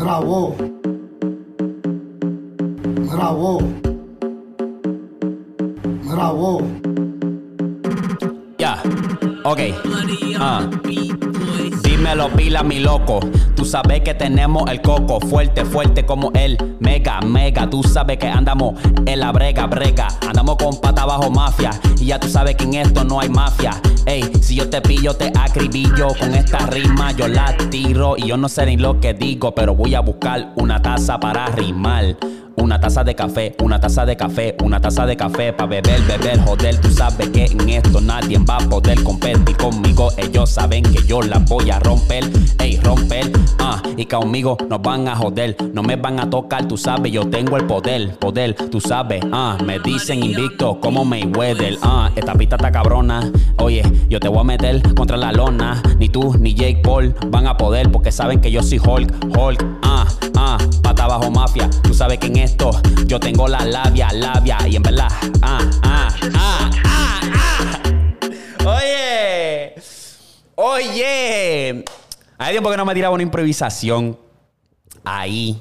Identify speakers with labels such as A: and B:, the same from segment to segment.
A: Grabó. Grabó. Grabó.
B: Ya, ok. Ah. Dímelo, pila, mi loco. Tú sabes que tenemos el coco fuerte, fuerte como el mega, mega. Tú sabes que andamos en la brega, brega. Andamos con pata bajo mafia. Y ya tú sabes que en esto no hay mafia. Ey, si yo te pillo, te acribillo. Con esta rima yo la tiro. Y yo no sé ni lo que digo, pero voy a buscar una taza para rimar. Una taza de café, una taza de café, una taza de café para beber, beber, joder. Tú sabes que en esto nadie va a poder competir conmigo. Ellos saben que yo la voy a romper, ey, romper, ah, y conmigo nos van a joder, no me van a tocar, tú sabes, yo tengo el poder, poder, tú sabes, ah, me dicen invicto como Mayweather, ah, esta pista está cabrona, oye, yo te voy a meter contra la lona, ni tú ni Jake Paul van a poder porque saben que yo soy Hulk, Hulk, ah, ah, pata bajo mafia, tú sabes que en esto yo tengo la labia, labia, y en verdad, ah, ah, ah, ah, ah. Oye, oye, hay tiempo que no me tiraba una improvisación ahí.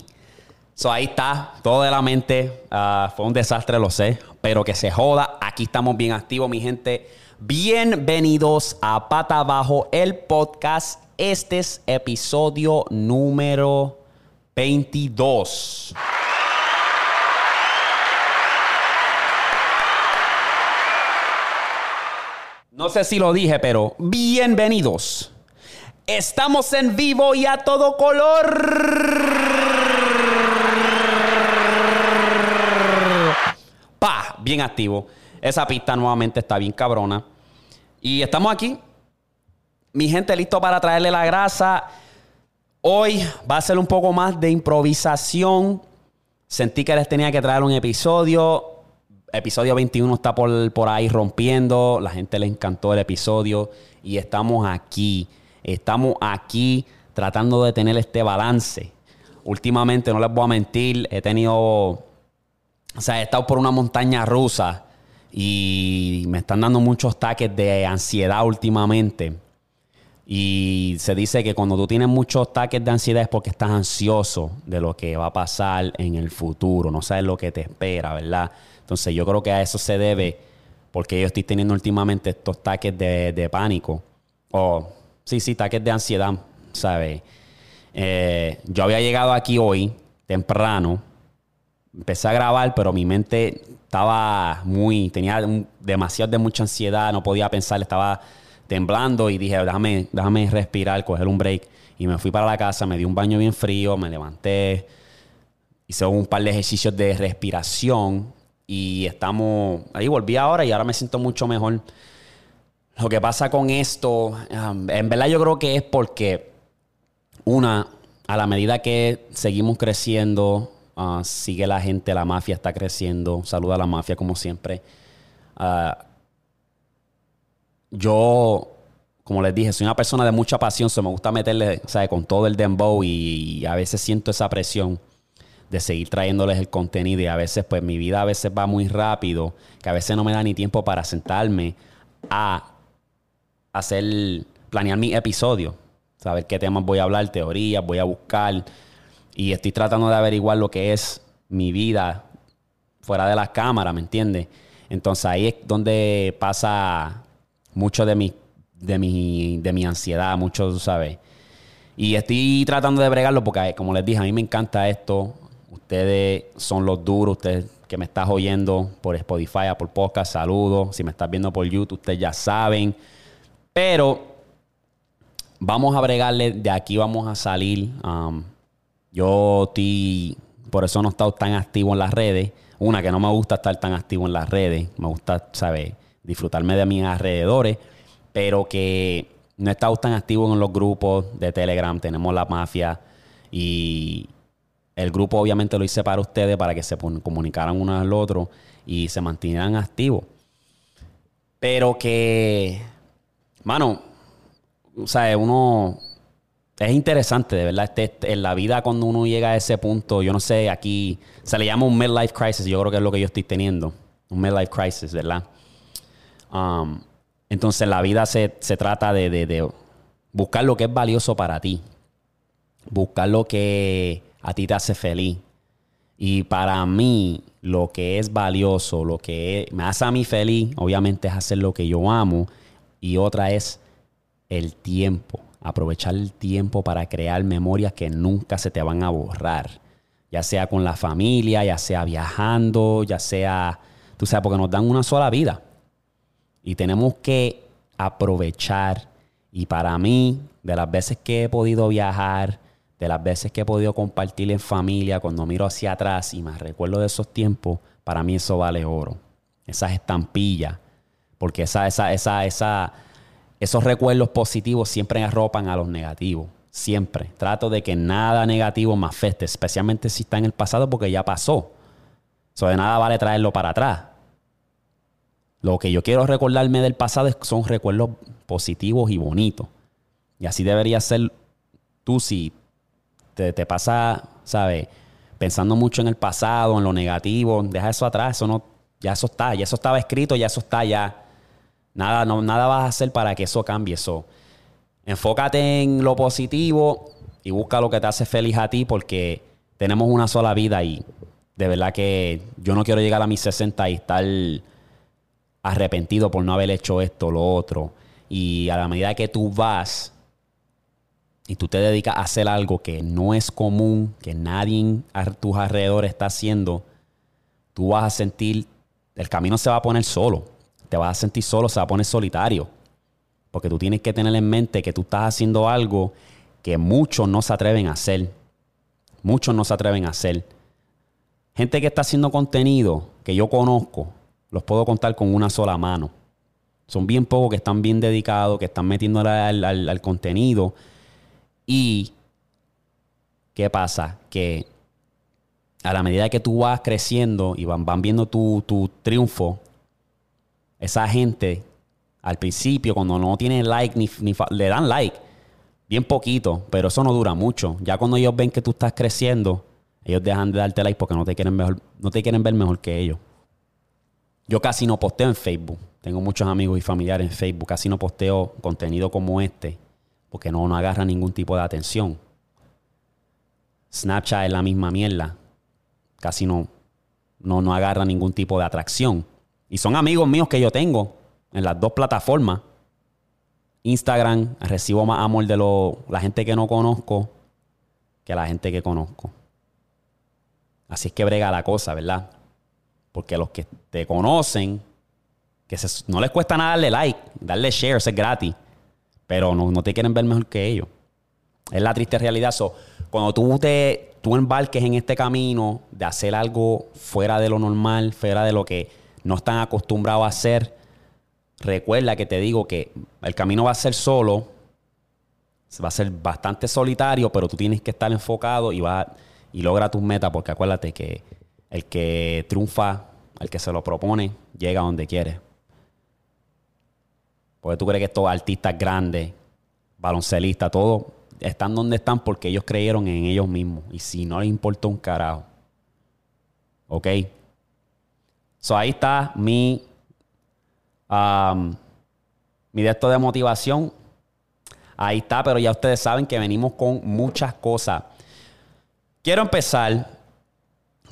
B: So, ahí está, todo de la mente. Ah, fue un desastre, lo sé, pero que se joda. Aquí estamos bien activos, mi gente. Bienvenidos a Pata Abajo, el podcast. Este es episodio número 22. No sé si lo dije, pero bienvenidos. Estamos en vivo y a todo color. Pa, bien activo. Esa pista nuevamente está bien cabrona. Y estamos aquí. Mi gente listo para traerle la grasa. Hoy va a ser un poco más de improvisación. Sentí que les tenía que traer un episodio. Episodio 21 está por, por ahí rompiendo. La gente le encantó el episodio. Y estamos aquí. Estamos aquí tratando de tener este balance. Últimamente, no les voy a mentir, he tenido. O sea, he estado por una montaña rusa y me están dando muchos ataques de ansiedad últimamente. Y se dice que cuando tú tienes muchos ataques de ansiedad es porque estás ansioso de lo que va a pasar en el futuro, no sabes lo que te espera, ¿verdad? Entonces yo creo que a eso se debe porque yo estoy teniendo últimamente estos ataques de, de pánico. O, sí, sí, ataques de ansiedad, ¿sabes? Eh, yo había llegado aquí hoy, temprano, empecé a grabar, pero mi mente estaba muy, tenía un- demasiado de mucha ansiedad, no podía pensar, estaba temblando y dije, déjame, déjame respirar, coger un break. Y me fui para la casa, me di un baño bien frío, me levanté, hice un par de ejercicios de respiración y estamos, ahí volví ahora y ahora me siento mucho mejor. Lo que pasa con esto, um, en verdad yo creo que es porque una, a la medida que seguimos creciendo, ah, sigue la gente, la mafia está creciendo. Saluda a la mafia como siempre. Ah, yo, como les dije, soy una persona de mucha pasión, se me gusta meterle, ¿sabe? Con todo el dembow y, a veces siento esa presión de seguir trayéndoles el contenido y a veces pues mi vida a veces va muy rápido, que a veces no me da ni tiempo para sentarme a hacer, planear mi episodio, saber qué temas voy a hablar, teorías, voy a buscar y estoy tratando de averiguar lo que es mi vida fuera de las cámaras, ¿me entiendes? Entonces ahí es donde pasa mucho de mi, de mi, de mi ansiedad, mucho, tú ¿sabes? Y estoy tratando de bregarlo porque, como les dije, a mí me encanta esto. Ustedes son los duros, ustedes que me estás oyendo por Spotify, por podcast, saludos. Si me estás viendo por YouTube, ustedes ya saben. Pero vamos a bregarle, de aquí vamos a salir. Um, yo estoy, por eso no he estado tan activo en las redes. Una, que no me gusta estar tan activo en las redes. Me gusta, ¿sabes? Disfrutarme de mis alrededores. Pero que no he estado tan activo en los grupos de Telegram. Tenemos la mafia. Y el grupo obviamente lo hice para ustedes, para que se comunicaran uno al otro y se mantuvieran activos. Pero que, mano, o sea, uno es interesante, de verdad. Este, este, en la vida, cuando uno llega a ese punto, yo no sé, aquí se le llama un midlife crisis. Yo creo que es lo que yo estoy teniendo. Un midlife crisis, ¿verdad? Um, entonces, la vida se, se trata de- de buscar lo que es valioso para ti. Buscar lo que a ti te hace feliz. Y para mí, lo que es valioso, lo que me hace a mí feliz, obviamente es hacer lo que yo amo. Y otra es el tiempo. Aprovechar el tiempo para crear memorias que nunca se te van a borrar. Ya sea con la familia, ya sea viajando, ya sea, tú sabes, porque nos dan una sola vida. Y tenemos que aprovechar. Y para mí, de las veces que he podido viajar, de las veces que he podido compartir en familia, cuando miro hacia atrás y me recuerdo de esos tiempos, para mí eso vale oro. Esas estampillas. Porque esa, esa, esa, esa, esos recuerdos positivos siempre arropan a los negativos. Siempre. Trato de que nada negativo me afecte, especialmente si está en el pasado, porque ya pasó. Eso de nada vale traerlo para atrás. Lo que yo quiero recordarme del pasado son recuerdos positivos y bonitos. Y así debería ser tú si te, pasa, ¿sabes? Pensando mucho en el pasado, en lo negativo, deja eso atrás, eso no, ya eso está, ya eso estaba escrito, ya eso está, ya. Nada, no, nada vas a hacer para que eso cambie. Eso. Enfócate en lo positivo y busca lo que te hace feliz a ti porque tenemos una sola vida y de verdad que yo no quiero llegar a mis 60 y estar arrepentido por no haber hecho esto, lo otro. Y a la medida que tú vas y tú te dedicas a hacer algo que no es común, que nadie a tus alrededores está haciendo, tú vas a sentir, el camino se va a poner solo, te vas a sentir solo, se va a poner solitario, porque tú tienes que tener en mente que tú estás haciendo algo que muchos no se atreven a hacer, muchos no se atreven a hacer. Gente que está haciendo contenido que yo conozco, los puedo contar con una sola mano. Son bien pocos que están bien dedicados, que están metiendo al, al contenido y ¿qué pasa? Que a la medida que tú vas creciendo y van, van viendo tu, triunfo, esa gente al principio, cuando no tienen like, ni, le dan like, bien poquito, pero eso no dura mucho. Ya cuando ellos ven que tú estás creciendo, ellos dejan de darte like porque no te quieren, mejor, no te quieren ver mejor que ellos. Yo casi no posteo en Facebook. Tengo muchos amigos y familiares en Facebook. Casi no posteo contenido como este porque no, no agarra ningún tipo de atención. Snapchat es la misma mierda. Casi no, no, no agarra ningún tipo de atracción. Y son amigos míos que yo tengo en las dos plataformas. Instagram recibo más amor de lo, la gente que no conozco que la gente que conozco. Así es que brega la cosa, ¿verdad? Porque los que te conocen, que no les cuesta nada darle like, darle share, es gratis pero no, te quieren ver mejor que ellos. Es la triste realidad. cuando tú te tú embarques en este camino de hacer algo fuera de lo normal, fuera de lo que no están acostumbrados a hacer, recuerda que te digo que el camino va a ser solo, va a ser bastante solitario, pero tú tienes que estar enfocado y va y logra tus metas, porque acuérdate que el que triunfa, el que se lo propone, llega donde quiere. Porque tú crees que estos artistas grandes, baloncelistas, todos están donde están porque ellos creyeron en ellos mismos. Y si no les importa un carajo. ¿Ok? So ahí está mi, um, mi de de motivación. Ahí está, pero ya ustedes saben que venimos con muchas cosas. Quiero empezar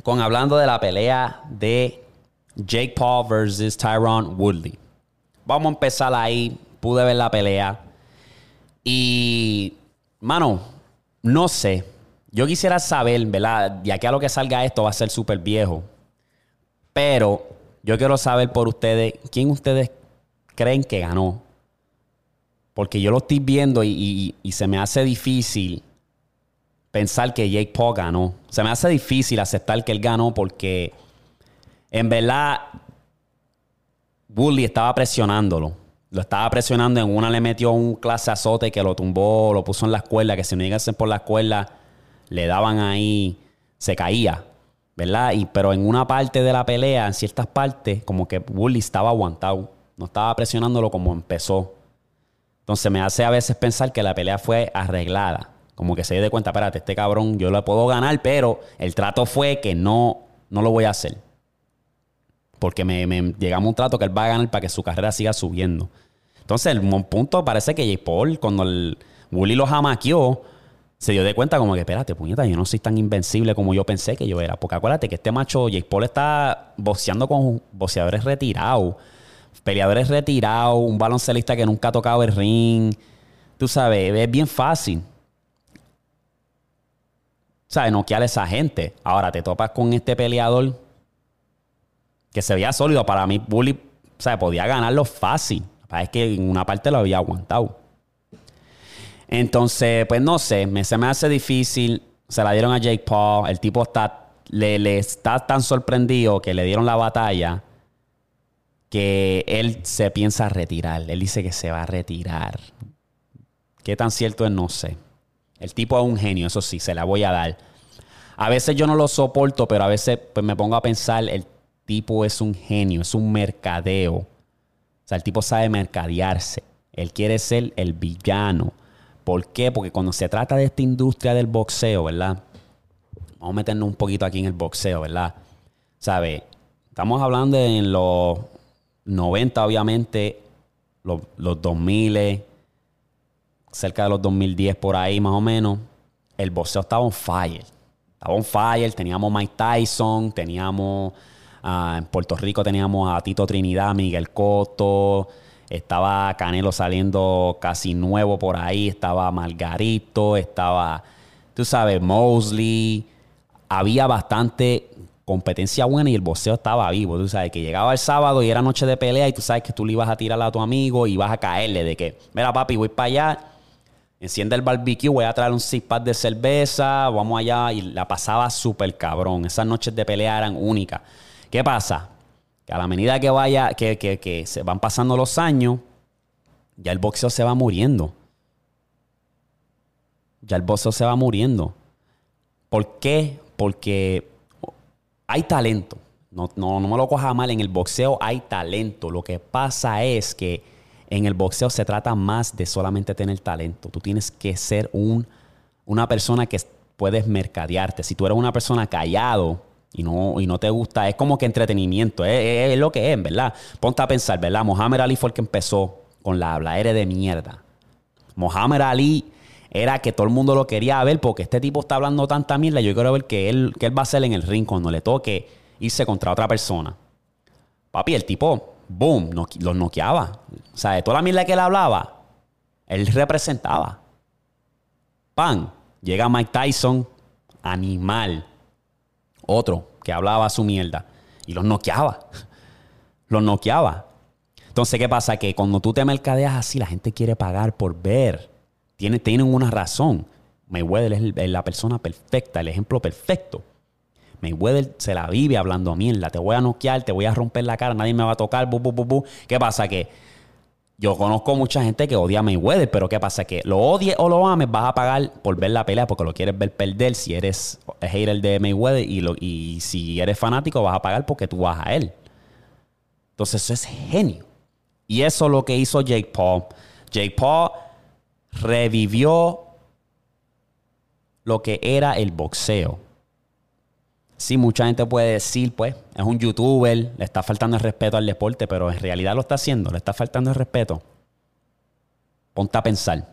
B: con hablando de la pelea de Jake Paul versus Tyron Woodley. Vamos a empezar ahí. Pude ver la pelea. Y, mano, no sé. Yo quisiera saber, ¿verdad? Ya que a lo que salga esto va a ser súper viejo. Pero yo quiero saber por ustedes, ¿quién ustedes creen que ganó? Porque yo lo estoy viendo y, y se me hace difícil pensar que Jake Paul ganó. Se me hace difícil aceptar que él ganó porque en verdad Bully estaba presionándolo. Lo estaba presionando. En una le metió un clase azote que lo tumbó, lo puso en la escuela. Que si no llegasen por la escuela, le daban ahí, se caía. ¿Verdad? Y, pero en una parte de la pelea, en ciertas partes, como que Bully estaba aguantado. No estaba presionándolo como empezó. Entonces me hace a veces pensar que la pelea fue arreglada. Como que se dio cuenta, espérate, este cabrón yo lo puedo ganar, pero el trato fue que no, no lo voy a hacer. Porque me, llegamos a un trato que él va a ganar para que su carrera siga subiendo. Entonces, el punto parece que J. Paul, cuando el Bully lo jamaqueó, se dio de cuenta como que, espérate, puñeta, yo no soy tan invencible como yo pensé que yo era. Porque acuérdate que este macho, Jake Paul, está boxeando con boxeadores retirados, peleadores retirados, un baloncelista que nunca ha tocado el ring. Tú sabes, es bien fácil. ¿Sabes? Noquear a esa gente. Ahora te topas con este peleador que se veía sólido. Para mí, Bully, ¿sabes? Podía ganarlo fácil. Es que en una parte lo había aguantado. Entonces, pues no sé, me, se me hace difícil. Se la dieron a Jake Paul. El tipo está, le, le está tan sorprendido que le dieron la batalla que él se piensa retirar. Él dice que se va a retirar. ¿Qué tan cierto es? No sé. El tipo es un genio, eso sí, se la voy a dar. A veces yo no lo soporto, pero a veces pues, me pongo a pensar, el tipo es un genio, es un mercadeo. O sea, el tipo sabe mercadearse. Él quiere ser el villano. ¿Por qué? Porque cuando se trata de esta industria del boxeo, ¿verdad? Vamos a meternos un poquito aquí en el boxeo, ¿verdad? ¿Sabe? Estamos hablando en los 90, obviamente, los, los 2000, cerca de los 2010 por ahí más o menos, el boxeo estaba on fire. Estaba on fire, teníamos Mike Tyson, teníamos ah, en Puerto Rico teníamos a Tito Trinidad, Miguel Cotto, estaba Canelo saliendo casi nuevo por ahí. Estaba Margarito. Estaba, tú sabes, Mosley. Había bastante competencia buena y el boxeo estaba vivo. Tú sabes que llegaba el sábado y era noche de pelea y tú sabes que tú le ibas a tirar a tu amigo y vas a caerle de que, mira papi, voy para allá, enciende el barbecue, voy a traer un six pack de cerveza, vamos allá y la pasaba súper cabrón. Esas noches de pelea eran únicas. ¿Qué pasa? que a la medida que vaya, que, se van pasando los años, ya el boxeo se va muriendo. Ya el boxeo se va muriendo. ¿Por qué? Porque hay talento. No, no, no me lo coja mal, en el boxeo hay talento. Lo que pasa es que en el boxeo se trata más de solamente tener talento. Tú tienes que ser un, una persona que puedes mercadearte. Si tú eres una persona callado, y no, y no te gusta, es como que entretenimiento, es, lo que es, ¿verdad? Ponte a pensar, ¿verdad? Mohamed Ali fue el que empezó con la habladera de mierda. Mohamed Ali era que todo el mundo lo quería ver porque este tipo está hablando tanta mierda. Yo quiero ver que él, que él va a hacer en el ring cuando le toque irse contra otra persona. Papi, el tipo, boom, no, los noqueaba. O sea, de toda la mierda que él hablaba, él representaba. Pan, llega Mike Tyson, animal otro que hablaba su mierda y los noqueaba. Los noqueaba. Entonces, ¿qué pasa? Que cuando tú te mercadeas así, la gente quiere pagar por ver. Tienen, una razón. Mayweather es la persona perfecta, el ejemplo perfecto. Mayweather se la vive hablando mierda. Te voy a noquear, te voy a romper la cara, nadie me va a tocar. Bu, bu, bu, ¿Qué pasa? Que yo conozco mucha gente que odia a Mayweather, pero ¿qué pasa? Que lo odies o lo ames, vas a pagar por ver la pelea porque lo quieres ver perder si eres hater de Mayweather y, lo, y si eres fanático vas a pagar porque tú vas a él. Entonces eso es genio. Y eso es lo que hizo Jake Paul. Jake Paul revivió lo que era el boxeo. Sí, mucha gente puede decir, pues, es un youtuber, le está faltando el respeto al deporte, pero en realidad lo está haciendo, le está faltando el respeto. Ponte a pensar.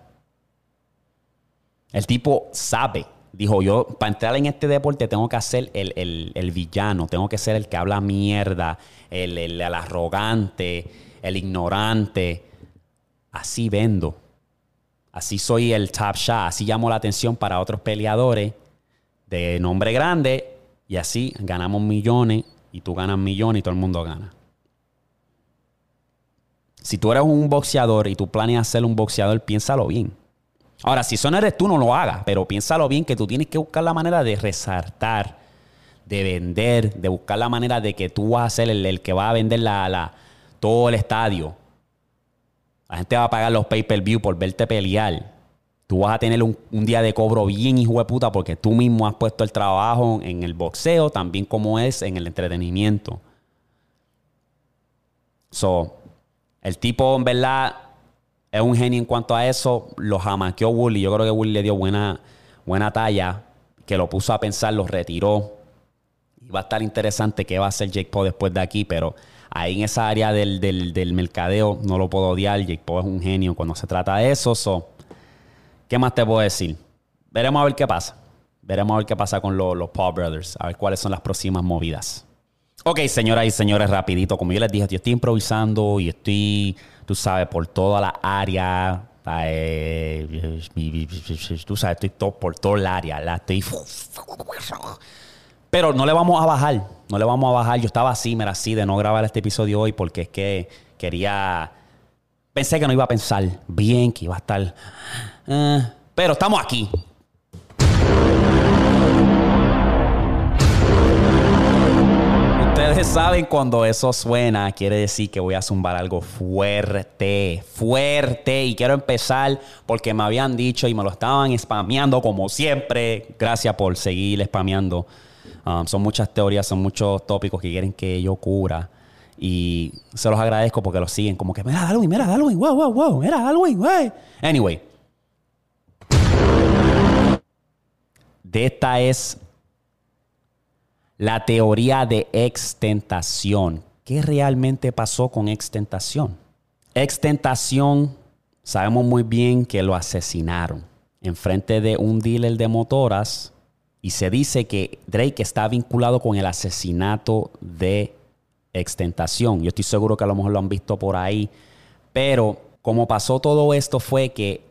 B: El tipo sabe, dijo yo, para entrar en este deporte tengo que ser el, villano, tengo que ser el que habla mierda, el, el arrogante, el ignorante. Así vendo. Así soy el top shot, así llamo la atención para otros peleadores de nombre grande y así ganamos millones y tú ganas millones y todo el mundo gana. Si tú eres un boxeador y tú planeas ser un boxeador, piénsalo bien. Ahora, si eso eres tú, no lo hagas, pero piénsalo bien que tú tienes que buscar la manera de resaltar, de vender, de buscar la manera de que tú vas a ser el, que va a vender la, todo el estadio. La gente va a pagar los pay-per-view por verte pelear tú vas a tener un, día de cobro bien hijo de puta porque tú mismo has puesto el trabajo en el boxeo, también como es en el entretenimiento. So, el tipo en verdad es un genio en cuanto a eso. Lo jamaqueó Bully. Yo creo que Bully le dio buena, buena talla, que lo puso a pensar, lo retiró. Y va a estar interesante qué va a hacer Jake Paul después de aquí, pero ahí en esa área del, del mercadeo no lo puedo odiar. Jake Paul es un genio cuando se trata de eso. So, ¿Qué más te puedo decir? veremos a ver qué pasa. Veremos a ver qué pasa con lo- los Paul Brothers. A ver cuáles son las próximas movidas. Ok, señoras y señores, rapidito. Como yo les dije, yo estoy improvisando y estoy, tú sabes, por toda la área. eh, tú sabes, estoy todo, por toda la área. La estoy... Pero no le vamos a bajar. No le vamos a bajar. Yo estaba así, mira, así de no grabar este episodio hoy porque es que quería... Pensé que no iba a pensar bien, que iba a estar... eh, pero estamos aquí. Ustedes saben cuando eso suena, quiere decir que voy a zumbar algo fuerte, fuerte. Y quiero empezar porque me habían dicho y me lo estaban spameando como siempre. Gracias por seguir spameando. Um, son muchas teorías, son muchos tópicos que quieren que yo cubra. Y se los agradezco porque lo siguen como que, mira, Halloween, mira, Halloween, wow, wow, wow, mira, Halloween, wey. Anyway. De esta es la teoría de extentación. ¿Qué realmente pasó con extentación? Extentación, sabemos muy bien que lo asesinaron en frente de un dealer de motoras y se dice que Drake está vinculado con el asesinato de extentación. Yo estoy seguro que a lo mejor lo han visto por ahí, pero como pasó todo esto fue que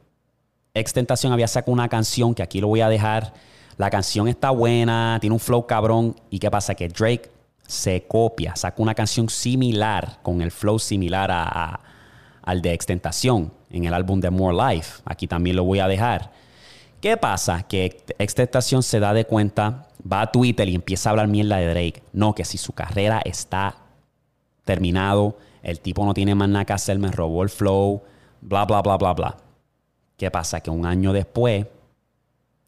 B: Extentación había sacado una canción que aquí lo voy a dejar. La canción está buena, tiene un flow cabrón. ¿Y qué pasa? Que Drake se copia, saca una canción similar, con el flow similar a, al de Extentación en el álbum de More Life. Aquí también lo voy a dejar. ¿Qué pasa? Que Extentación se da de cuenta, va a Twitter y empieza a hablar mierda de Drake. No, que si su carrera está terminado, el tipo no tiene más nada que hacer, me robó el flow, bla, bla, bla, bla, bla. ¿Qué pasa? Que un año después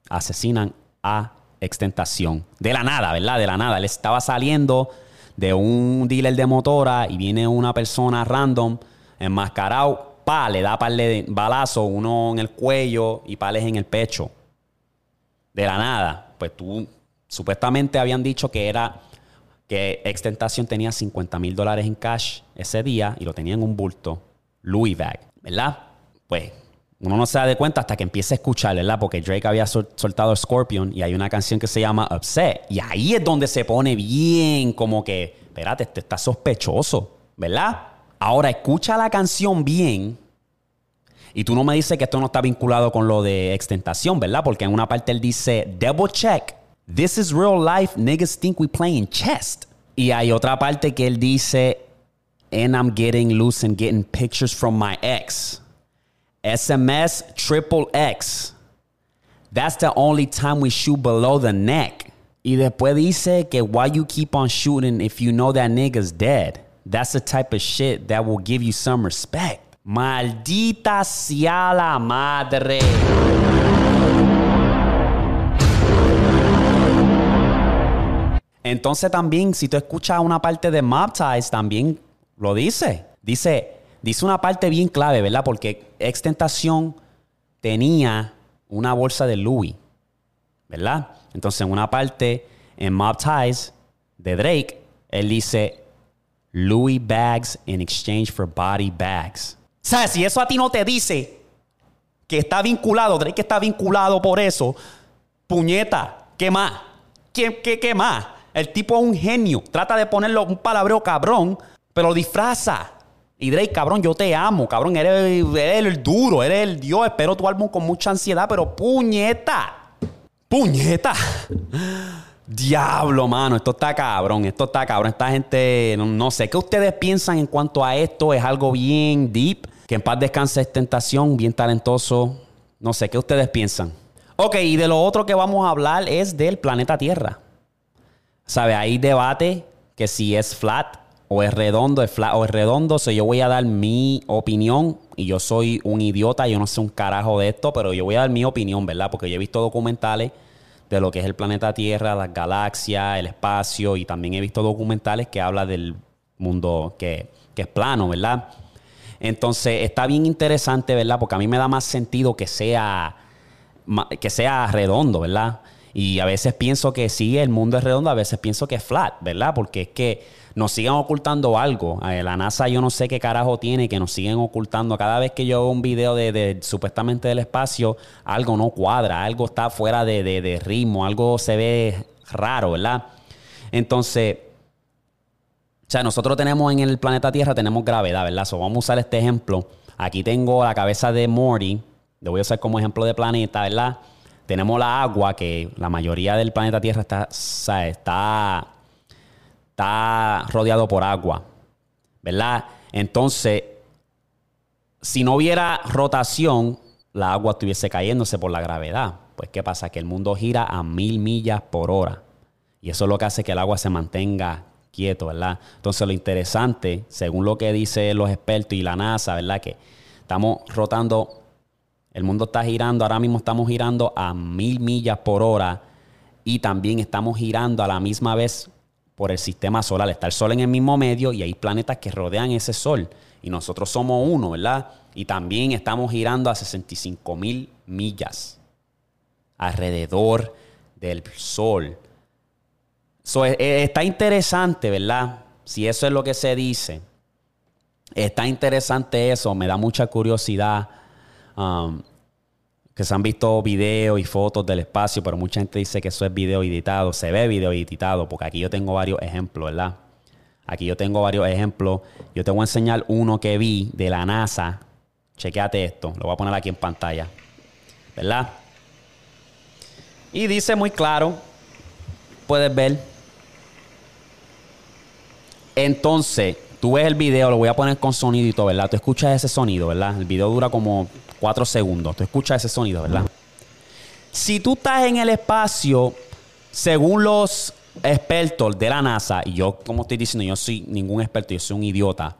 B: asesinan a Extentación. De la nada, ¿verdad? De la nada. Él estaba saliendo de un dealer de motora y viene una persona random, enmascarado, pa, le da par de balazos, uno en el cuello y pales en el pecho. De la nada. Pues tú, supuestamente habían dicho que era que Extentación tenía 50 mil dólares en cash ese día y lo tenía en un bulto Louis bag, ¿verdad? Pues uno no se da de cuenta hasta que empieza a escuchar, ¿verdad? Porque Drake había sol- soltado Scorpion y hay una canción que se llama Upset. Y ahí es donde se pone bien como que, espérate, esto está sospechoso, ¿verdad? Ahora escucha la canción bien y tú no me dices que esto no está vinculado con lo de extentación, ¿verdad? Porque en una parte él dice, double check, this is real life, niggas think we playing chess. Y hay otra parte que él dice, and I'm getting loose and getting pictures from my ex. SMS triple X. That's the only time we shoot below the neck. Y después dice que why you keep on shooting if you know that nigga's dead. That's the type of shit that will give you some respect. Maldita sea la madre. Entonces también, si tú escuchas una parte de Mob Ties, también lo dice. Dice, dice una parte bien clave, ¿verdad? Porque Extentación tenía una bolsa de Louis, ¿verdad? Entonces en una parte, en Mob Ties de Drake, él dice, Louis bags in exchange for body bags. ¿Sabes? Si eso a ti no te dice que está vinculado, Drake está vinculado por eso, puñeta, ¿qué más? ¿Qué, qué, qué más? El tipo es un genio. Trata de ponerlo un palabreo cabrón, pero disfraza. Y Drake, cabrón, yo te amo, cabrón. Eres, eres el duro, eres el Dios. Espero tu álbum con mucha ansiedad, pero puñeta. Puñeta. Diablo, mano, esto está cabrón, esto está cabrón. Esta gente, no, no sé, ¿qué ustedes piensan en cuanto a esto? Es algo bien deep. Que en paz descanse es tentación, bien talentoso. No sé, ¿qué ustedes piensan? Ok, y de lo otro que vamos a hablar es del planeta Tierra. ¿Sabe? Hay debate que si es flat o es redondo, es flat o es redondo. So yo voy a dar mi opinión y yo soy un idiota, yo no sé un carajo de esto, pero yo voy a dar mi opinión, ¿verdad? Porque yo he visto documentales de lo que es el planeta Tierra, las galaxias, el espacio y también he visto documentales que habla del mundo que, que es plano, ¿verdad? Entonces está bien interesante, ¿verdad? Porque a mí me da más sentido que sea, que sea redondo, ¿verdad? Y a veces pienso que sí, el mundo es redondo, a veces pienso que es flat, ¿verdad? Porque es que nos siguen ocultando algo. Eh, La NASA yo no sé qué carajo tiene, que nos siguen ocultando. Cada vez que yo veo un video de, de supuestamente del espacio, algo no cuadra, algo está fuera de, de- de ritmo, algo se ve raro, ¿verdad? Entonces, o sea, nosotros tenemos en el planeta Tierra, tenemos gravedad, ¿verdad? So, vamos a usar este ejemplo. Aquí tengo la cabeza de Morty. Lo voy a usar como ejemplo de planeta, ¿verdad? Tenemos la agua, que la mayoría del planeta Tierra está, está, está rodeado por agua, ¿verdad? Entonces, si no hubiera rotación, la agua estuviese cayéndose por la gravedad. Pues, ¿qué pasa? Que el mundo gira a mil millas por hora. Y eso es lo que hace que el agua se mantenga quieto, ¿verdad? Entonces, lo interesante, según lo que dicen los expertos y la NASA, ¿verdad? Que estamos rotando, el mundo está girando, ahora mismo estamos girando a mil millas por hora y también estamos girando a la misma vez por el sistema solar. Está el sol en el mismo medio y hay planetas que rodean ese sol. Y nosotros somos uno, ¿verdad? Y también estamos girando a 65 mil millas alrededor del sol. So, eh, eh, está interesante, ¿verdad? Si eso es lo que se dice. Está interesante eso, me da mucha curiosidad. Um, que se han visto videos y fotos del espacio, pero mucha gente dice que eso es video editado. Se ve video editado, porque aquí yo tengo varios ejemplos, ¿verdad? Aquí yo tengo varios ejemplos. Yo te voy a enseñar uno que vi de la NASA. Chequéate esto, lo voy a poner aquí en pantalla. ¿Verdad? Y dice muy claro, puedes ver. Entonces, tú ves el video, lo voy a poner con sonido y todo, ¿verdad? Tú escuchas ese sonido, ¿verdad? El video dura como cuatro segundos. Tú escuchas ese sonido, ¿verdad? Si tú estás en el espacio, según los expertos de la NASA, y yo, como estoy diciendo, yo soy ningún experto, yo soy un idiota.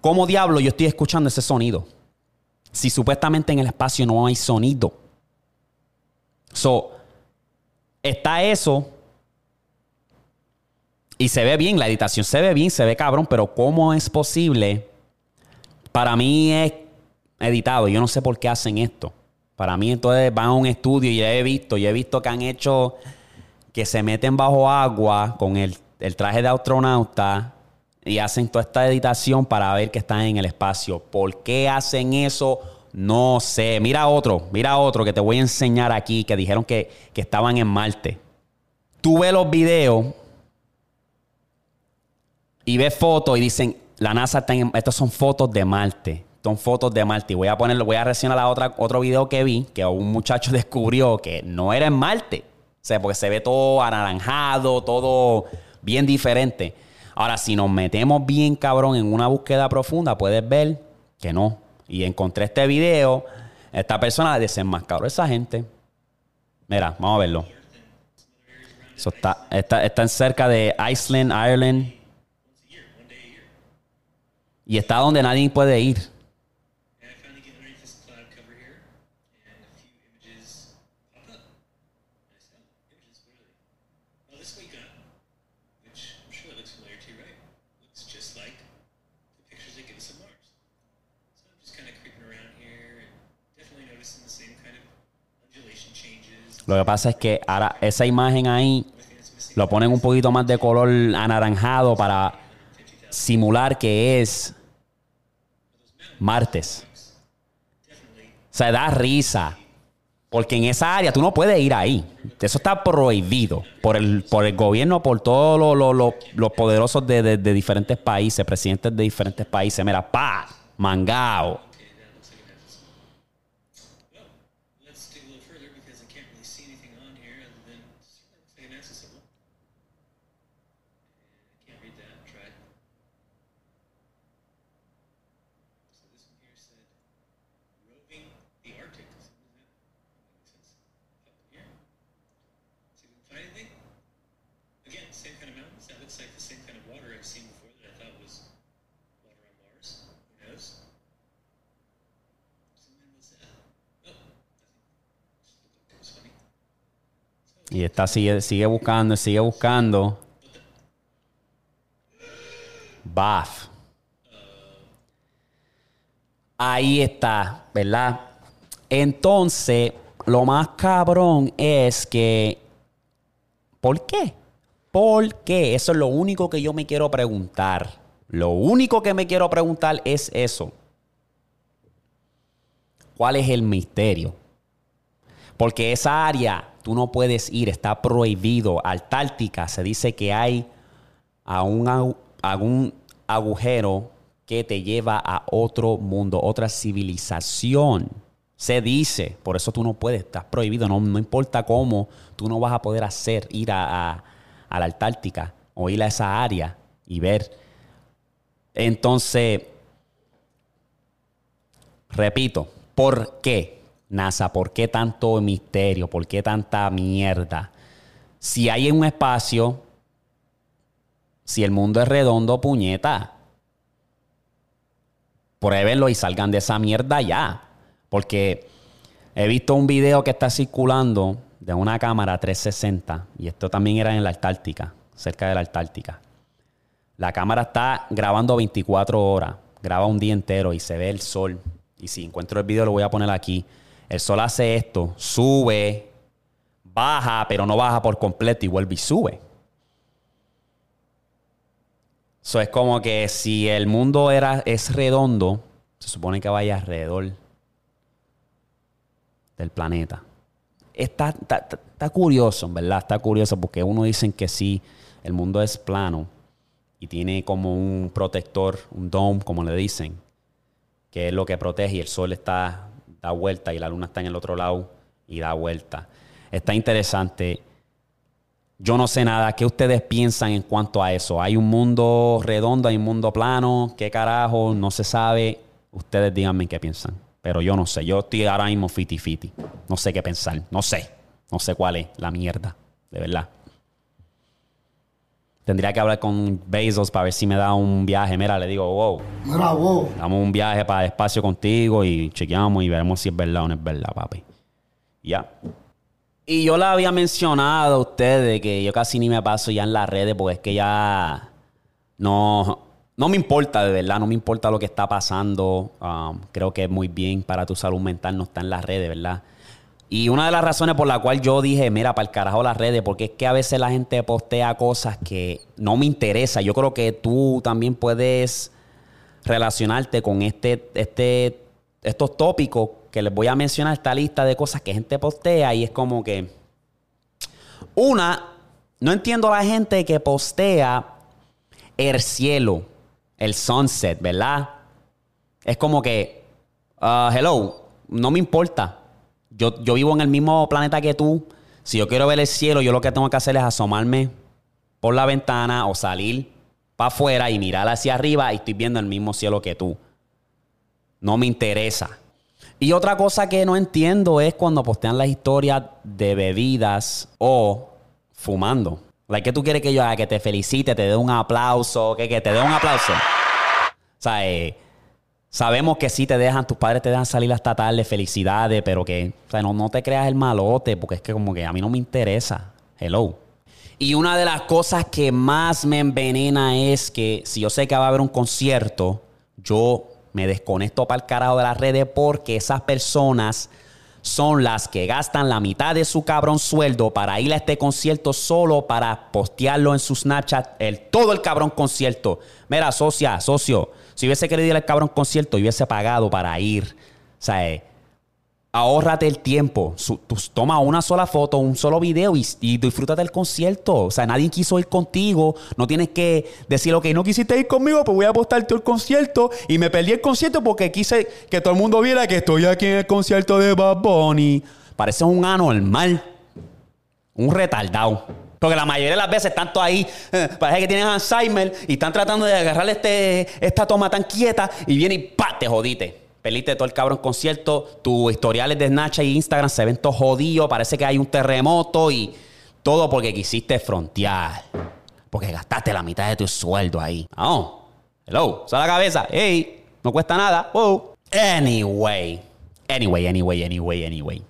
B: ¿Cómo diablo yo estoy escuchando ese sonido? Si supuestamente en el espacio no hay sonido. So, está eso. Y se ve bien, la editación se ve bien, se ve cabrón, pero ¿cómo es posible? Para mí es editado. Yo no sé por qué hacen esto. Para mí entonces van a un estudio y ya he visto, yo he visto que han hecho que se meten bajo agua con el, el traje de astronauta y hacen toda esta editación para ver que están en el espacio. ¿Por qué hacen eso? No sé. Mira otro, mira otro que te voy a enseñar aquí que dijeron que, que estaban en Marte. Tú ves los videos y ves fotos y dicen, la NASA está en, estas son fotos de Marte. Son fotos de Marte. Voy a ponerlo, voy a reaccionar a otra, otro video que vi, que un muchacho descubrió que no era en Marte. O sea, porque se ve todo anaranjado, todo bien diferente. Ahora, si nos metemos bien cabrón en una búsqueda profunda, puedes ver que no. Y encontré este video. Esta persona desenmascaró a esa gente. Mira, vamos a verlo. Eso está, está, está cerca de Iceland, Ireland. Y está donde nadie puede ir. Lo que pasa es que ahora esa imagen ahí lo ponen un poquito más de color anaranjado para simular que es martes. O sea, da risa. Porque en esa área tú no puedes ir ahí. Eso está prohibido por el, por el gobierno, por todos los- los poderosos de, de- de diferentes países, presidentes de diferentes países. Mira, pa, mangao. Y está, sigue, sigue buscando, sigue buscando. Baf. Ahí está, ¿verdad? Entonces, lo más cabrón es que. ¿Por qué? ¿Por qué? Eso es lo único que yo me quiero preguntar. Lo único que me quiero preguntar es eso. ¿Cuál es el misterio? Porque esa área tú no puedes ir, está prohibido. Antártica se dice que hay a un, agujero que te lleva a otro mundo, otra civilización. Se dice, por eso tú no puedes, estás prohibido, no, no importa cómo, tú no vas a poder hacer, ir a, a- a la Antártica o ir a esa área y ver. Entonces, repito, ¿por qué NASA? ¿Por qué tanto misterio? ¿Por qué tanta mierda? Si hay un espacio, si el mundo es redondo, puñeta, pruébenlo y salgan de esa mierda ya. Porque he visto un video que está circulando de una cámara 360 y esto también era en la Antártica, cerca de la Antártica. La cámara está grabando 24 horas, graba un día entero y se ve el sol. Y si encuentro el video lo voy a poner aquí. El sol hace esto, sube, baja, pero no baja por completo y vuelve y sube. Eso es como que si el mundo era, es redondo, se supone que vaya alrededor del planeta. Está, está, está- curioso, verdad, está curioso porque uno dicen que sí, el mundo es plano y tiene como un protector, un dome, como le dicen, que es lo que protege y el sol está da vuelta y la luna está en el otro lado y da vuelta. Está interesante. Yo no sé nada. ¿Qué ustedes piensan en cuanto a eso? ¿Hay un mundo redondo? ¿Hay un mundo plano? ¿Qué carajo? No se sabe. Ustedes díganme qué piensan. Pero yo no sé. Yo estoy ahora mismo fiti fiti. No sé qué pensar. No sé. No sé cuál es la mierda. De verdad. Tendría que hablar con Bezos para ver si me da un viaje. Mira, le digo, wow,
A: Mira, wow.
B: damos un viaje para el espacio contigo y chequeamos y veremos si es verdad o no es verdad, papi. Ya. Y yo le había mencionado a ustedes que yo casi ni me paso ya en las redes porque es que ya no, no me importa, de verdad, no me importa lo que está pasando. Um, creo que es muy bien para tu salud mental no estar en las redes, ¿verdad? Y una de las razones por la cual yo dije, mira, para el carajo las redes, porque es que a veces la gente postea cosas que no me interesa. Yo creo que tú también puedes relacionarte con este, este, estos tópicos que les voy a mencionar, esta lista de cosas que gente postea y es como que, una, no entiendo a la gente que postea el cielo, el sunset, ¿verdad? Es como que, ah, hello, no me importa. Yo, yo vivo en el mismo planeta que tú. Si yo quiero ver el cielo, yo lo que tengo que hacer es asomarme por la ventana o salir para afuera y mirar hacia arriba y estoy viendo el mismo cielo que tú. No me interesa. Y otra cosa que no entiendo es cuando postean las historias de bebidas o fumando. Like, ¿Qué tú quieres que yo haga? Que te felicite, te dé un aplauso, que, que te dé un aplauso. O sea, eh, sabemos que sí te dejan, tus padres te dejan salir hasta tarde, felicidades, pero que, o sea, no, no te creas el malote, porque es que como que a mí no me interesa. Hello. Y una de las cosas que más me envenena es que si yo sé que va a haber un concierto, yo me desconecto para el carajo de las redes porque esas personas son las que gastan la mitad de su cabrón sueldo para ir a este concierto solo para postearlo en su Snapchat, el, todo el cabrón concierto. Mira, socia, socio, si hubiese querido ir al cabrón concierto, hubiese pagado para ir. O sea, eh, ahórrate el tiempo. Toma una sola foto, un solo video y, y disfrútate del concierto. O sea, nadie quiso ir contigo. No tienes que decir, ok, no quisiste ir conmigo, pues voy a apostarte el concierto. Y me perdí el concierto porque quise que todo el mundo viera que estoy aquí en el concierto de Bad Bunny. Parece un anormal. Un retardado. Porque la mayoría de las veces están todos ahí, eh, parece que tienen Alzheimer y están tratando de agarrarle este, esta toma tan quieta y viene y ¡pa! te jodiste. Perdiste todo el cabrón concierto, tus historiales de Snapchat y Instagram se ven todos jodidos, parece que hay un terremoto y todo porque quisiste frontear. Porque gastaste la mitad de tu sueldo ahí. No. Hello. Sale la cabeza. Hey. No cuesta nada. Anyway. Anyway, anyway, anyway, anyway.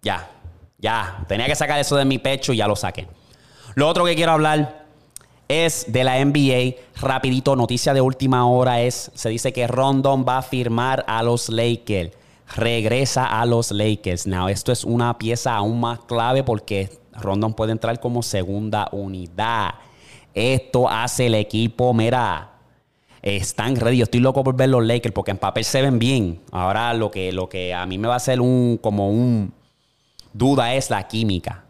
B: Ya, ya. Tenía que sacar eso de mi pecho y ya lo saqué. Lo otro que quiero hablar es de la NBA. Rapidito, noticia de última hora es, se dice que Rondon va a firmar a los Lakers. regresa a los Lakers. Now, esto es una pieza aún más clave porque Rondon puede entrar como segunda unidad. Esto hace el equipo, mira, están ready. Yo estoy loco por ver los Lakers porque en papel se ven bien. Ahora lo que, lo que a mí me va a hacer un, como un duda es la química.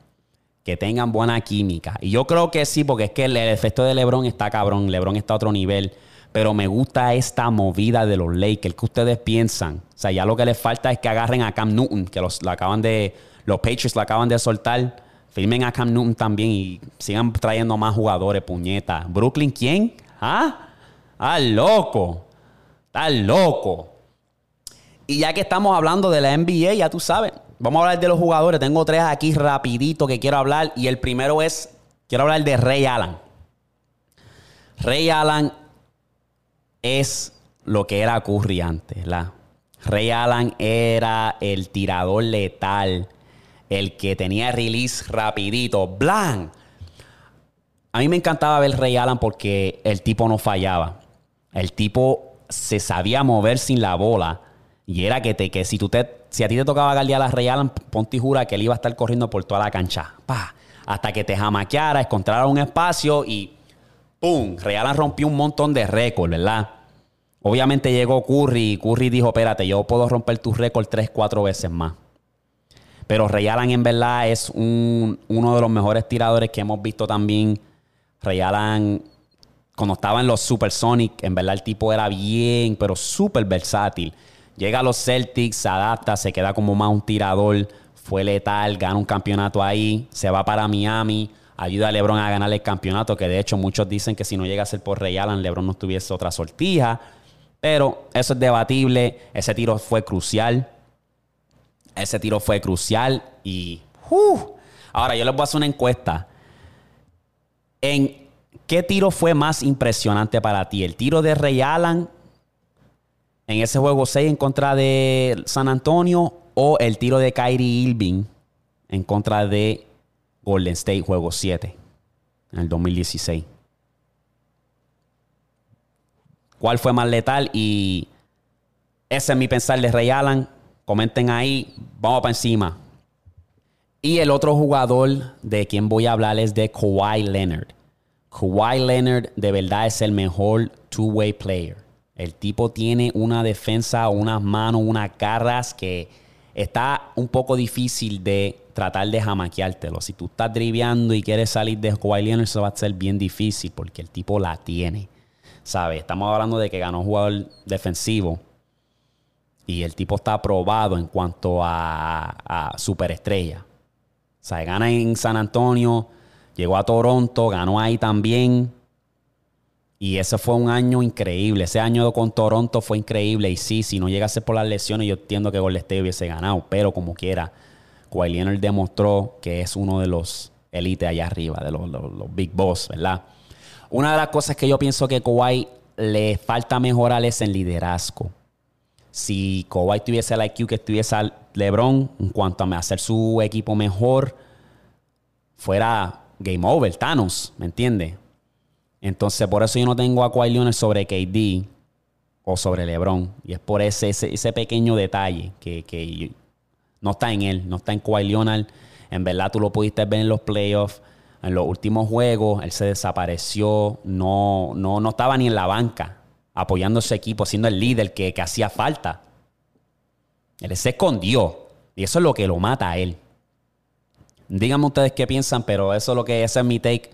B: Que tengan buena química. Y yo creo que sí, porque es que el, efecto de LeBron está cabrón. LeBron está a otro nivel. Pero me gusta esta movida de los Lakers. ¿Qué ustedes piensan? O sea, ya lo que les falta es que agarren a Cam Newton, que los, lo acaban de, los Patriots lo acaban de soltar. Firmen a Cam Newton también y sigan trayendo más jugadores, puñeta. ¿Brooklyn quién? ¿Ah? ¡Ah, loco! ¡Está loco! Y ya que estamos hablando de la NBA, ya tú sabes, vamos a hablar de los jugadores. Tengo tres aquí rapidito que quiero hablar. Y el primero es, quiero hablar de Ray Allen. Ray Allen es lo que era Curry antes, ¿la? Ray Allen era el tirador letal, el que tenía release rapidito, blank. A mí me encantaba ver Ray Allen porque el tipo no fallaba. El tipo se sabía mover sin la bola. Y era que, te, que si, tú te, si a ti te tocaba guardiar a Ray Allen, ponte jura que él iba a estar corriendo por toda la cancha. Pa, hasta que te jamaqueara, encontrara un espacio y ¡pum! Ray Allen rompió un montón de récords, ¿verdad? Obviamente llegó Curry y Curry dijo, espérate, yo puedo romper tu récord tres, cuatro veces más. Pero Ray Allen en verdad es un, uno de los mejores tiradores que hemos visto también. Ray Allen, cuando estaba en los Supersonic, en verdad el tipo era bien, pero súper versátil. Llega a los Celtics, se adapta, se queda como más un tirador, fue letal, gana un campeonato ahí, se va para Miami, ayuda a LeBron a ganar el campeonato, que de hecho muchos dicen que si no llega a ser por Ray Allen, LeBron no tuviese otra sortija. Pero eso es debatible. Ese tiro fue crucial. Ese tiro fue crucial. Y. ¡uh! Ahora, yo les voy a hacer una encuesta. ¿En qué tiro fue más impresionante para ti? ¿El tiro de Ray Allen en ese juego 6 en contra de San Antonio? ¿O el tiro de Kyrie Irving en contra de Golden State, juego 7 en el 2016? cuál fue más letal y ese es mi pensar de Ray. Comenten ahí, vamos para encima. Y el otro jugador de quien voy a hablar es de Kawhi Leonard. Kawhi Leonard de verdad es el mejor two-way player. El tipo tiene una defensa, unas manos, unas garras que está un poco difícil de tratar de jamaqueártelo. Si tú estás driveando y quieres salir de Kawhi Leonard, eso va a ser bien difícil porque el tipo la tiene. ¿Sabes? Estamos hablando de que ganó jugador defensivo. Y el tipo está aprobado en cuanto a, a superestrella. O sea, gana en San Antonio, llegó a Toronto, ganó ahí también. Y ese fue un año increíble. Ese año con Toronto fue increíble. Y sí, si no llegase por las lesiones, yo entiendo que Golden State hubiese ganado. Pero como quiera, Kawhi Leonard demostró que es uno de los élites allá arriba, de los, los, Big Boss, ¿verdad? Una de las cosas que yo pienso que Kawhi le falta mejorar es en liderazgo. Si Kawhi tuviese el IQ que tuviese LeBron en cuanto a hacer su equipo mejor, fuera game over, Thanos, ¿me entiendes? Entonces, por eso yo no tengo a Kawhi Leonard sobre KD o sobre LeBron. Y es por ese, ese, ese pequeño detalle que, que, no está en él, no está en Kawhi Leonard. En verdad, tú lo pudiste ver en los playoffs en los últimos juegos, él se desapareció, no, no, no estaba ni en la banca apoyando a su equipo, siendo el líder que, que hacía falta. Él se escondió y eso es lo que lo mata a él. Díganme ustedes qué piensan, pero eso es lo que ese es mi take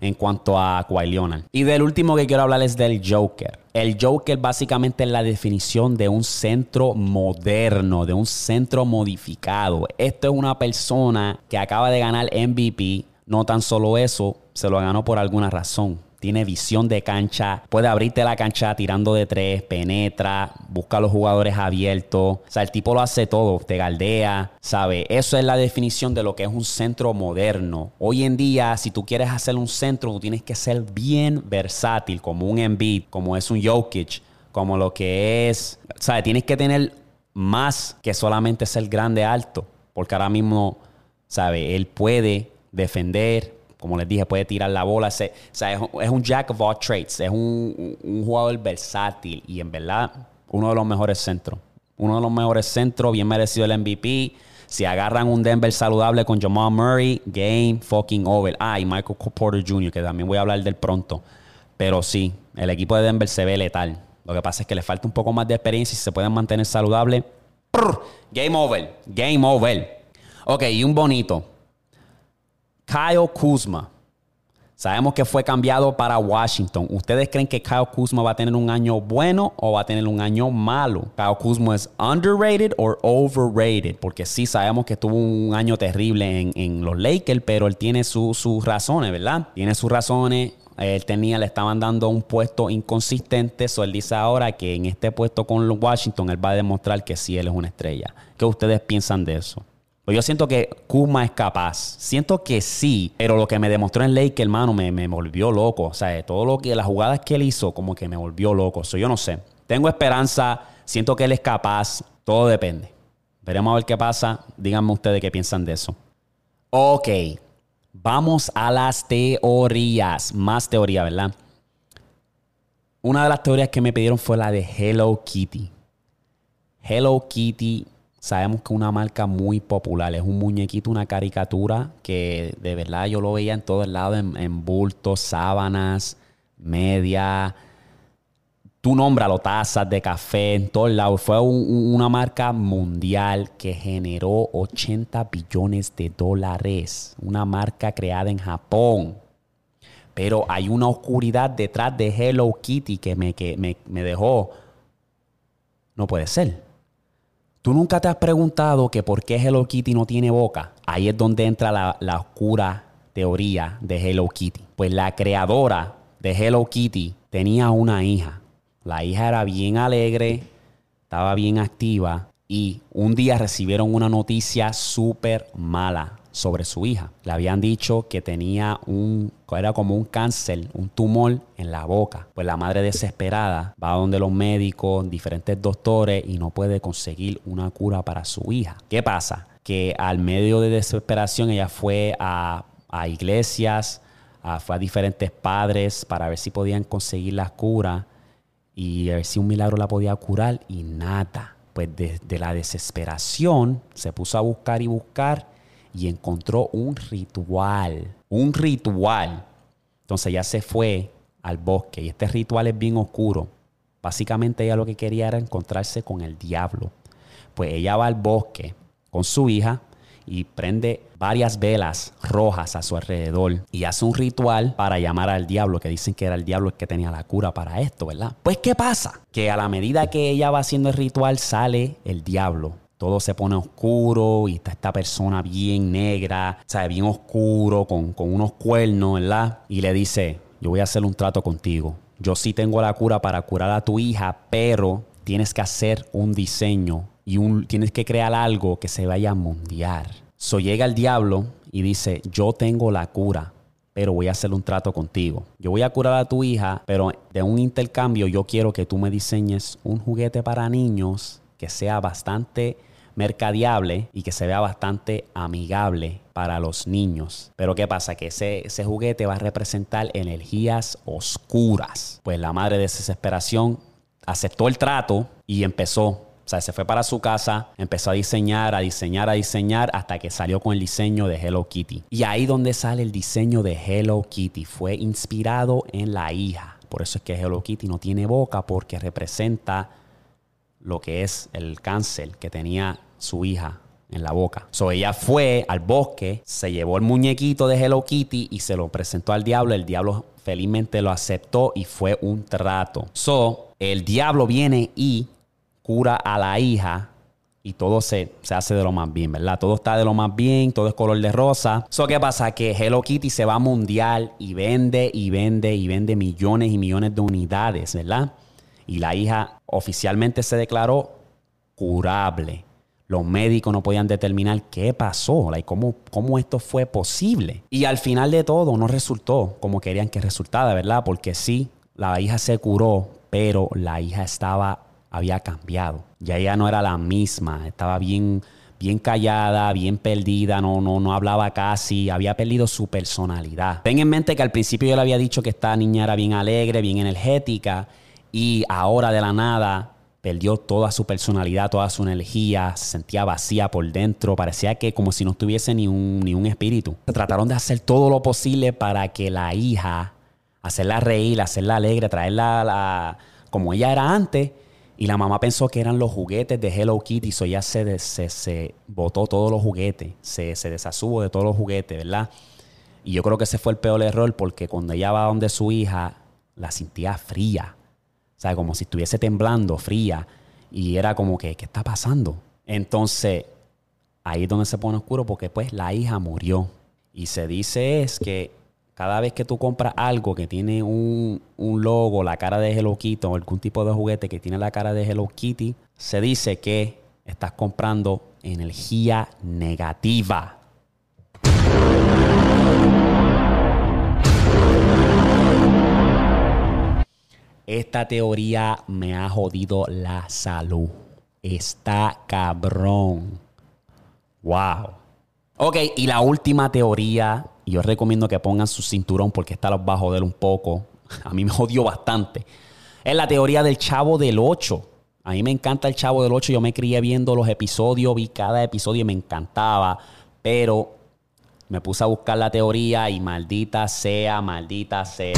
B: en cuanto a Kawhi. Y del último que quiero hablar es del Joker. El Joker básicamente es la definición de un centro moderno, de un centro modificado. Esto es una persona que acaba de ganar MVP, no tan solo eso, se lo ganó por alguna razón. Tiene visión de cancha, puede abrirte la cancha tirando de tres, penetra, busca a los jugadores abiertos. O sea, el tipo lo hace todo, te galdea, ¿sabe? Eso es la definición de lo que es un centro moderno. Hoy en día, si tú quieres hacer un centro, tú tienes que ser bien versátil, como un Embiid, como es un Jokic, como lo que es. ¿Sabes? Tienes que tener más que solamente ser grande alto, porque ahora mismo, ¿sabe? Él puede defender, como les dije, puede tirar la bola. O sea, es, un jack of all trades, es un, jugador versátil y en verdad uno de los mejores centros. uno de los mejores centros, bien merecido el MVP. Si agarran un Denver saludable con Jamal Murray, game fucking over. Ah, y Michael Porter Jr., que también voy a hablar del pronto. Pero sí, el equipo de Denver se ve letal. Lo que pasa es que le falta un poco más de experiencia y si se pueden mantener saludables. Game over. Game over. Ok, y un bonito. Kyle Kuzma. Sabemos que fue cambiado para Washington. ¿Ustedes creen que Kyle Kuzma va a tener un año bueno o va a tener un año malo? Kyle Kuzma es underrated o overrated, porque sí sabemos que tuvo un año terrible en, en los Lakers, pero él tiene sus razones, ¿verdad? Tiene sus razones. Él tenía, le estaban dando un puesto inconsistente. So él dice ahora que en este puesto con Washington él va a demostrar que sí él es una estrella. ¿Qué ustedes piensan de eso? Pues yo siento que Kuzma es capaz. Siento que sí, pero lo que me demostró en Lake, hermano, me, me volvió loco. O sea, todo lo que, las jugadas que él hizo, como que me volvió loco. So, yo no sé. Tengo esperanza, siento que él es capaz, todo depende. Veremos a ver qué pasa. Díganme ustedes qué piensan de eso. Ok, vamos a las teorías. Más teoría, ¿verdad? Una de las teorías que me pidieron fue la de Hello Kitty. Hello Kitty Sabemos que una marca muy popular. Es un muñequito, una caricatura que de verdad yo lo veía en todos lados, en, en bultos, sábanas, media. Tú nómbralo, tazas de café, en todos lados. Fue un- una marca mundial que generó 80 billones de dólares. Una marca creada en Japón. Pero hay una oscuridad detrás de Hello Kitty que me, que me dejó. No puede ser. ¿Tú nunca te has preguntado que por qué Hello Kitty no tiene boca? Ahí es donde entra la, la oscura teoría de Hello Kitty. Pues la creadora de Hello Kitty tenía una hija. La hija era bien alegre, estaba bien activa y un día recibieron una noticia súper mala sobre su hija. Le habían dicho que tenía un, era como un cáncer, un tumor en la boca. Pues la madre desesperada va donde los médicos, diferentes doctores y no puede conseguir una cura para su hija. ¿Qué pasa? Que al medio de desesperación ella fue a, a iglesias, a- fue a diferentes padres para ver si podían conseguir la cura y a ver si un milagro la podía curar y nada. Pues desde la desesperación se puso a buscar y buscar y encontró un ritual, un ritual. Entonces ya se fue al bosque y este ritual es bien oscuro. Básicamente ella lo que quería era encontrarse con el diablo. Pues ella va al bosque con su hija y prende varias velas rojas a su alrededor y hace un ritual para llamar al diablo, que dicen que era el diablo el que tenía la cura para esto, ¿verdad? Pues ¿qué pasa? Que a la medida que ella va haciendo el ritual sale el diablo. Todo se pone oscuro y está esta persona bien negra, sea, bien oscuro, con, con unos cuernos, ¿verdad? Y le dice, yo voy a hacer un trato contigo. Yo sí tengo la cura para curar a tu hija, pero tienes que hacer un diseño y un, tienes que crear algo que se vaya a mundiar. So llega el diablo y dice, yo tengo la cura, pero voy a hacer un trato contigo. Yo voy a curar a tu hija, pero de un intercambio yo quiero que tú me diseñes un juguete para niños que sea bastante mercadeable y que se vea bastante amigable para los niños. Pero ¿qué pasa? Que ese, ese juguete va a representar energías oscuras. Pues la madre de desesperación aceptó el trato y empezó. O sea, se fue para su casa, empezó a diseñar, a diseñar, a diseñar, hasta que salió con el diseño de Hello Kitty. Y ahí donde sale el diseño de Hello Kitty, fue inspirado en la hija. Por eso es que Hello Kitty no tiene boca, porque representa lo que es el cáncer que tenía su hija en la boca. So ella fue al bosque, se llevó el muñequito de Hello Kitty y se lo presentó al diablo. El diablo felizmente lo aceptó y fue un trato. So el diablo viene y cura a la hija y todo se, se hace de lo más bien, ¿verdad? Todo está de lo más bien, todo es color de rosa. So, ¿qué pasa? Que Hello Kitty se va mundial y vende y vende y vende millones y millones de unidades, ¿verdad? Y la hija oficialmente se declaró curable. Los médicos no podían determinar qué pasó, like, cómo, cómo esto fue posible. Y al final de todo no resultó como querían que resultara, ¿verdad? Porque sí, la hija se curó, pero la hija estaba, había cambiado. Ya ella no era la misma, estaba bien, bien callada, bien perdida, no, no, no hablaba casi, había perdido su personalidad. Ten en mente que al principio yo le había dicho que esta niña era bien alegre, bien energética, y ahora de la nada perdió toda su personalidad, toda su energía, se sentía vacía por dentro, parecía que como si no tuviese ni un, ni un espíritu. Trataron de hacer todo lo posible para que la hija, hacerla reír, hacerla alegre, traerla la, como ella era antes. Y la mamá pensó que eran los juguetes de Hello Kitty, so ella se, se, se botó todos los juguetes, se, se desasuvo de todos los juguetes, ¿verdad? Y yo creo que ese fue el peor error porque cuando ella va donde su hija, la sentía fría. Sea, como si estuviese temblando, fría. Y era como que, ¿qué está pasando? Entonces, ahí es donde se pone oscuro porque pues la hija murió. Y se dice es que cada vez que tú compras algo que tiene un, un logo, la cara de Hello Kitty o algún tipo de juguete que tiene la cara de Hello Kitty, se dice que estás comprando energía negativa. Esta teoría me ha jodido la salud. Está cabrón. Wow. Ok, y la última teoría, yo recomiendo que pongan su cinturón porque esta los va a joder un poco. A mí me jodió bastante. Es la teoría del Chavo del 8. A mí me encanta el Chavo del 8. Yo me crié viendo los episodios, vi cada episodio y me encantaba. Pero me puse a buscar la teoría y maldita sea, maldita sea.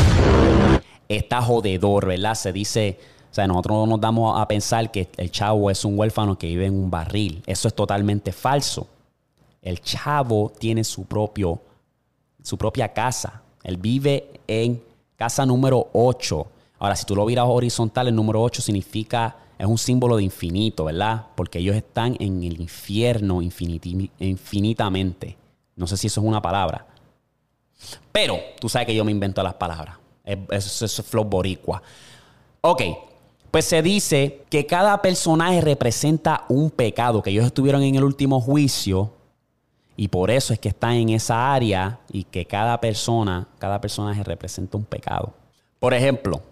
B: Está jodedor, ¿verdad? Se dice, o sea, nosotros nos damos a pensar que el chavo es un huérfano que vive en un barril. Eso es totalmente falso. El chavo tiene su propio, su propia casa. Él vive en casa número 8. Ahora, si tú lo miras horizontal, el número 8 significa, es un símbolo de infinito, ¿verdad? Porque ellos están en el infierno infinitamente. No sé si eso es una palabra. Pero tú sabes que yo me invento las palabras. Es- Eso, eso es flow boricua. Ok, pues se dice que cada personaje representa un pecado, que ellos estuvieron en el último juicio y por eso es que están en esa área y que cada persona, cada personaje representa un pecado. Por ejemplo,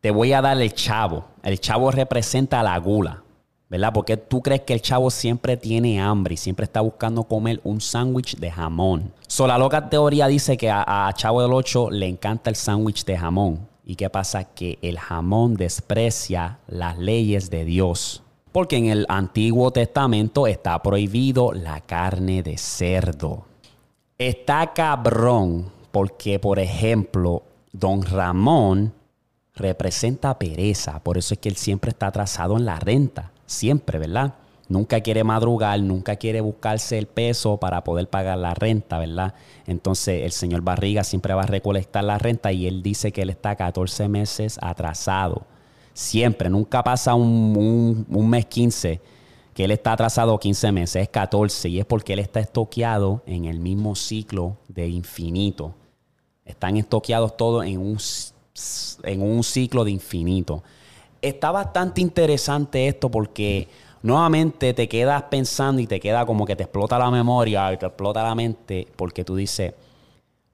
B: te voy a dar el chavo. El chavo representa la gula, ¿verdad? Porque tú crees que el chavo siempre tiene hambre y siempre está buscando comer un sándwich de jamón. So, la loca teoría dice que a, Chavo del 8 le encanta el sándwich de jamón. ¿Y qué pasa? Que el jamón desprecia las leyes de Dios. Porque en el Antiguo Testamento está prohibido la carne de cerdo. Está cabrón porque, por ejemplo, don Ramón representa pereza. Por eso es que él siempre está atrasado en la renta. Siempre, ¿verdad? Nunca quiere madrugar, nunca quiere buscarse el peso para poder pagar la renta, ¿verdad? Entonces el señor Barriga siempre va a recolectar la renta y él dice que él está 14 meses atrasado. Siempre, nunca pasa un, mes 15 que él está atrasado 15 meses, es 14 y es porque él está estoqueado en el mismo ciclo de infinito. Están estoqueados todos en un ciclo de infinito. Está bastante interesante esto porque nuevamente te quedas pensando y te queda como que te explota la memoria te explota la mente porque tú dices,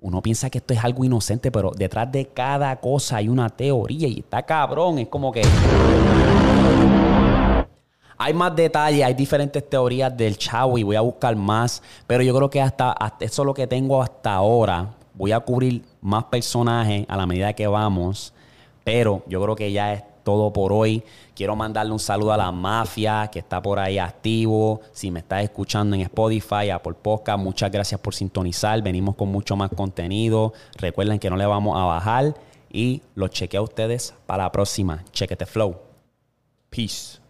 B: uno piensa que esto es algo inocente, pero detrás de cada cosa hay una teoría y está cabrón. Es como que hay más detalles, hay diferentes teorías del chavo y voy a buscar más, pero yo creo que hasta, hasta eso es lo que tengo hasta ahora. Voy a cubrir más personajes a la medida que vamos, pero yo creo que ya es todo por hoy. Quiero mandarle un saludo a la mafia que está por ahí activo. Si me estás escuchando en Spotify, Apple Podcast, muchas gracias por sintonizar. Venimos con mucho más contenido. Recuerden que no le vamos a bajar y los chequeo a ustedes para la próxima. Chequete flow. Peace.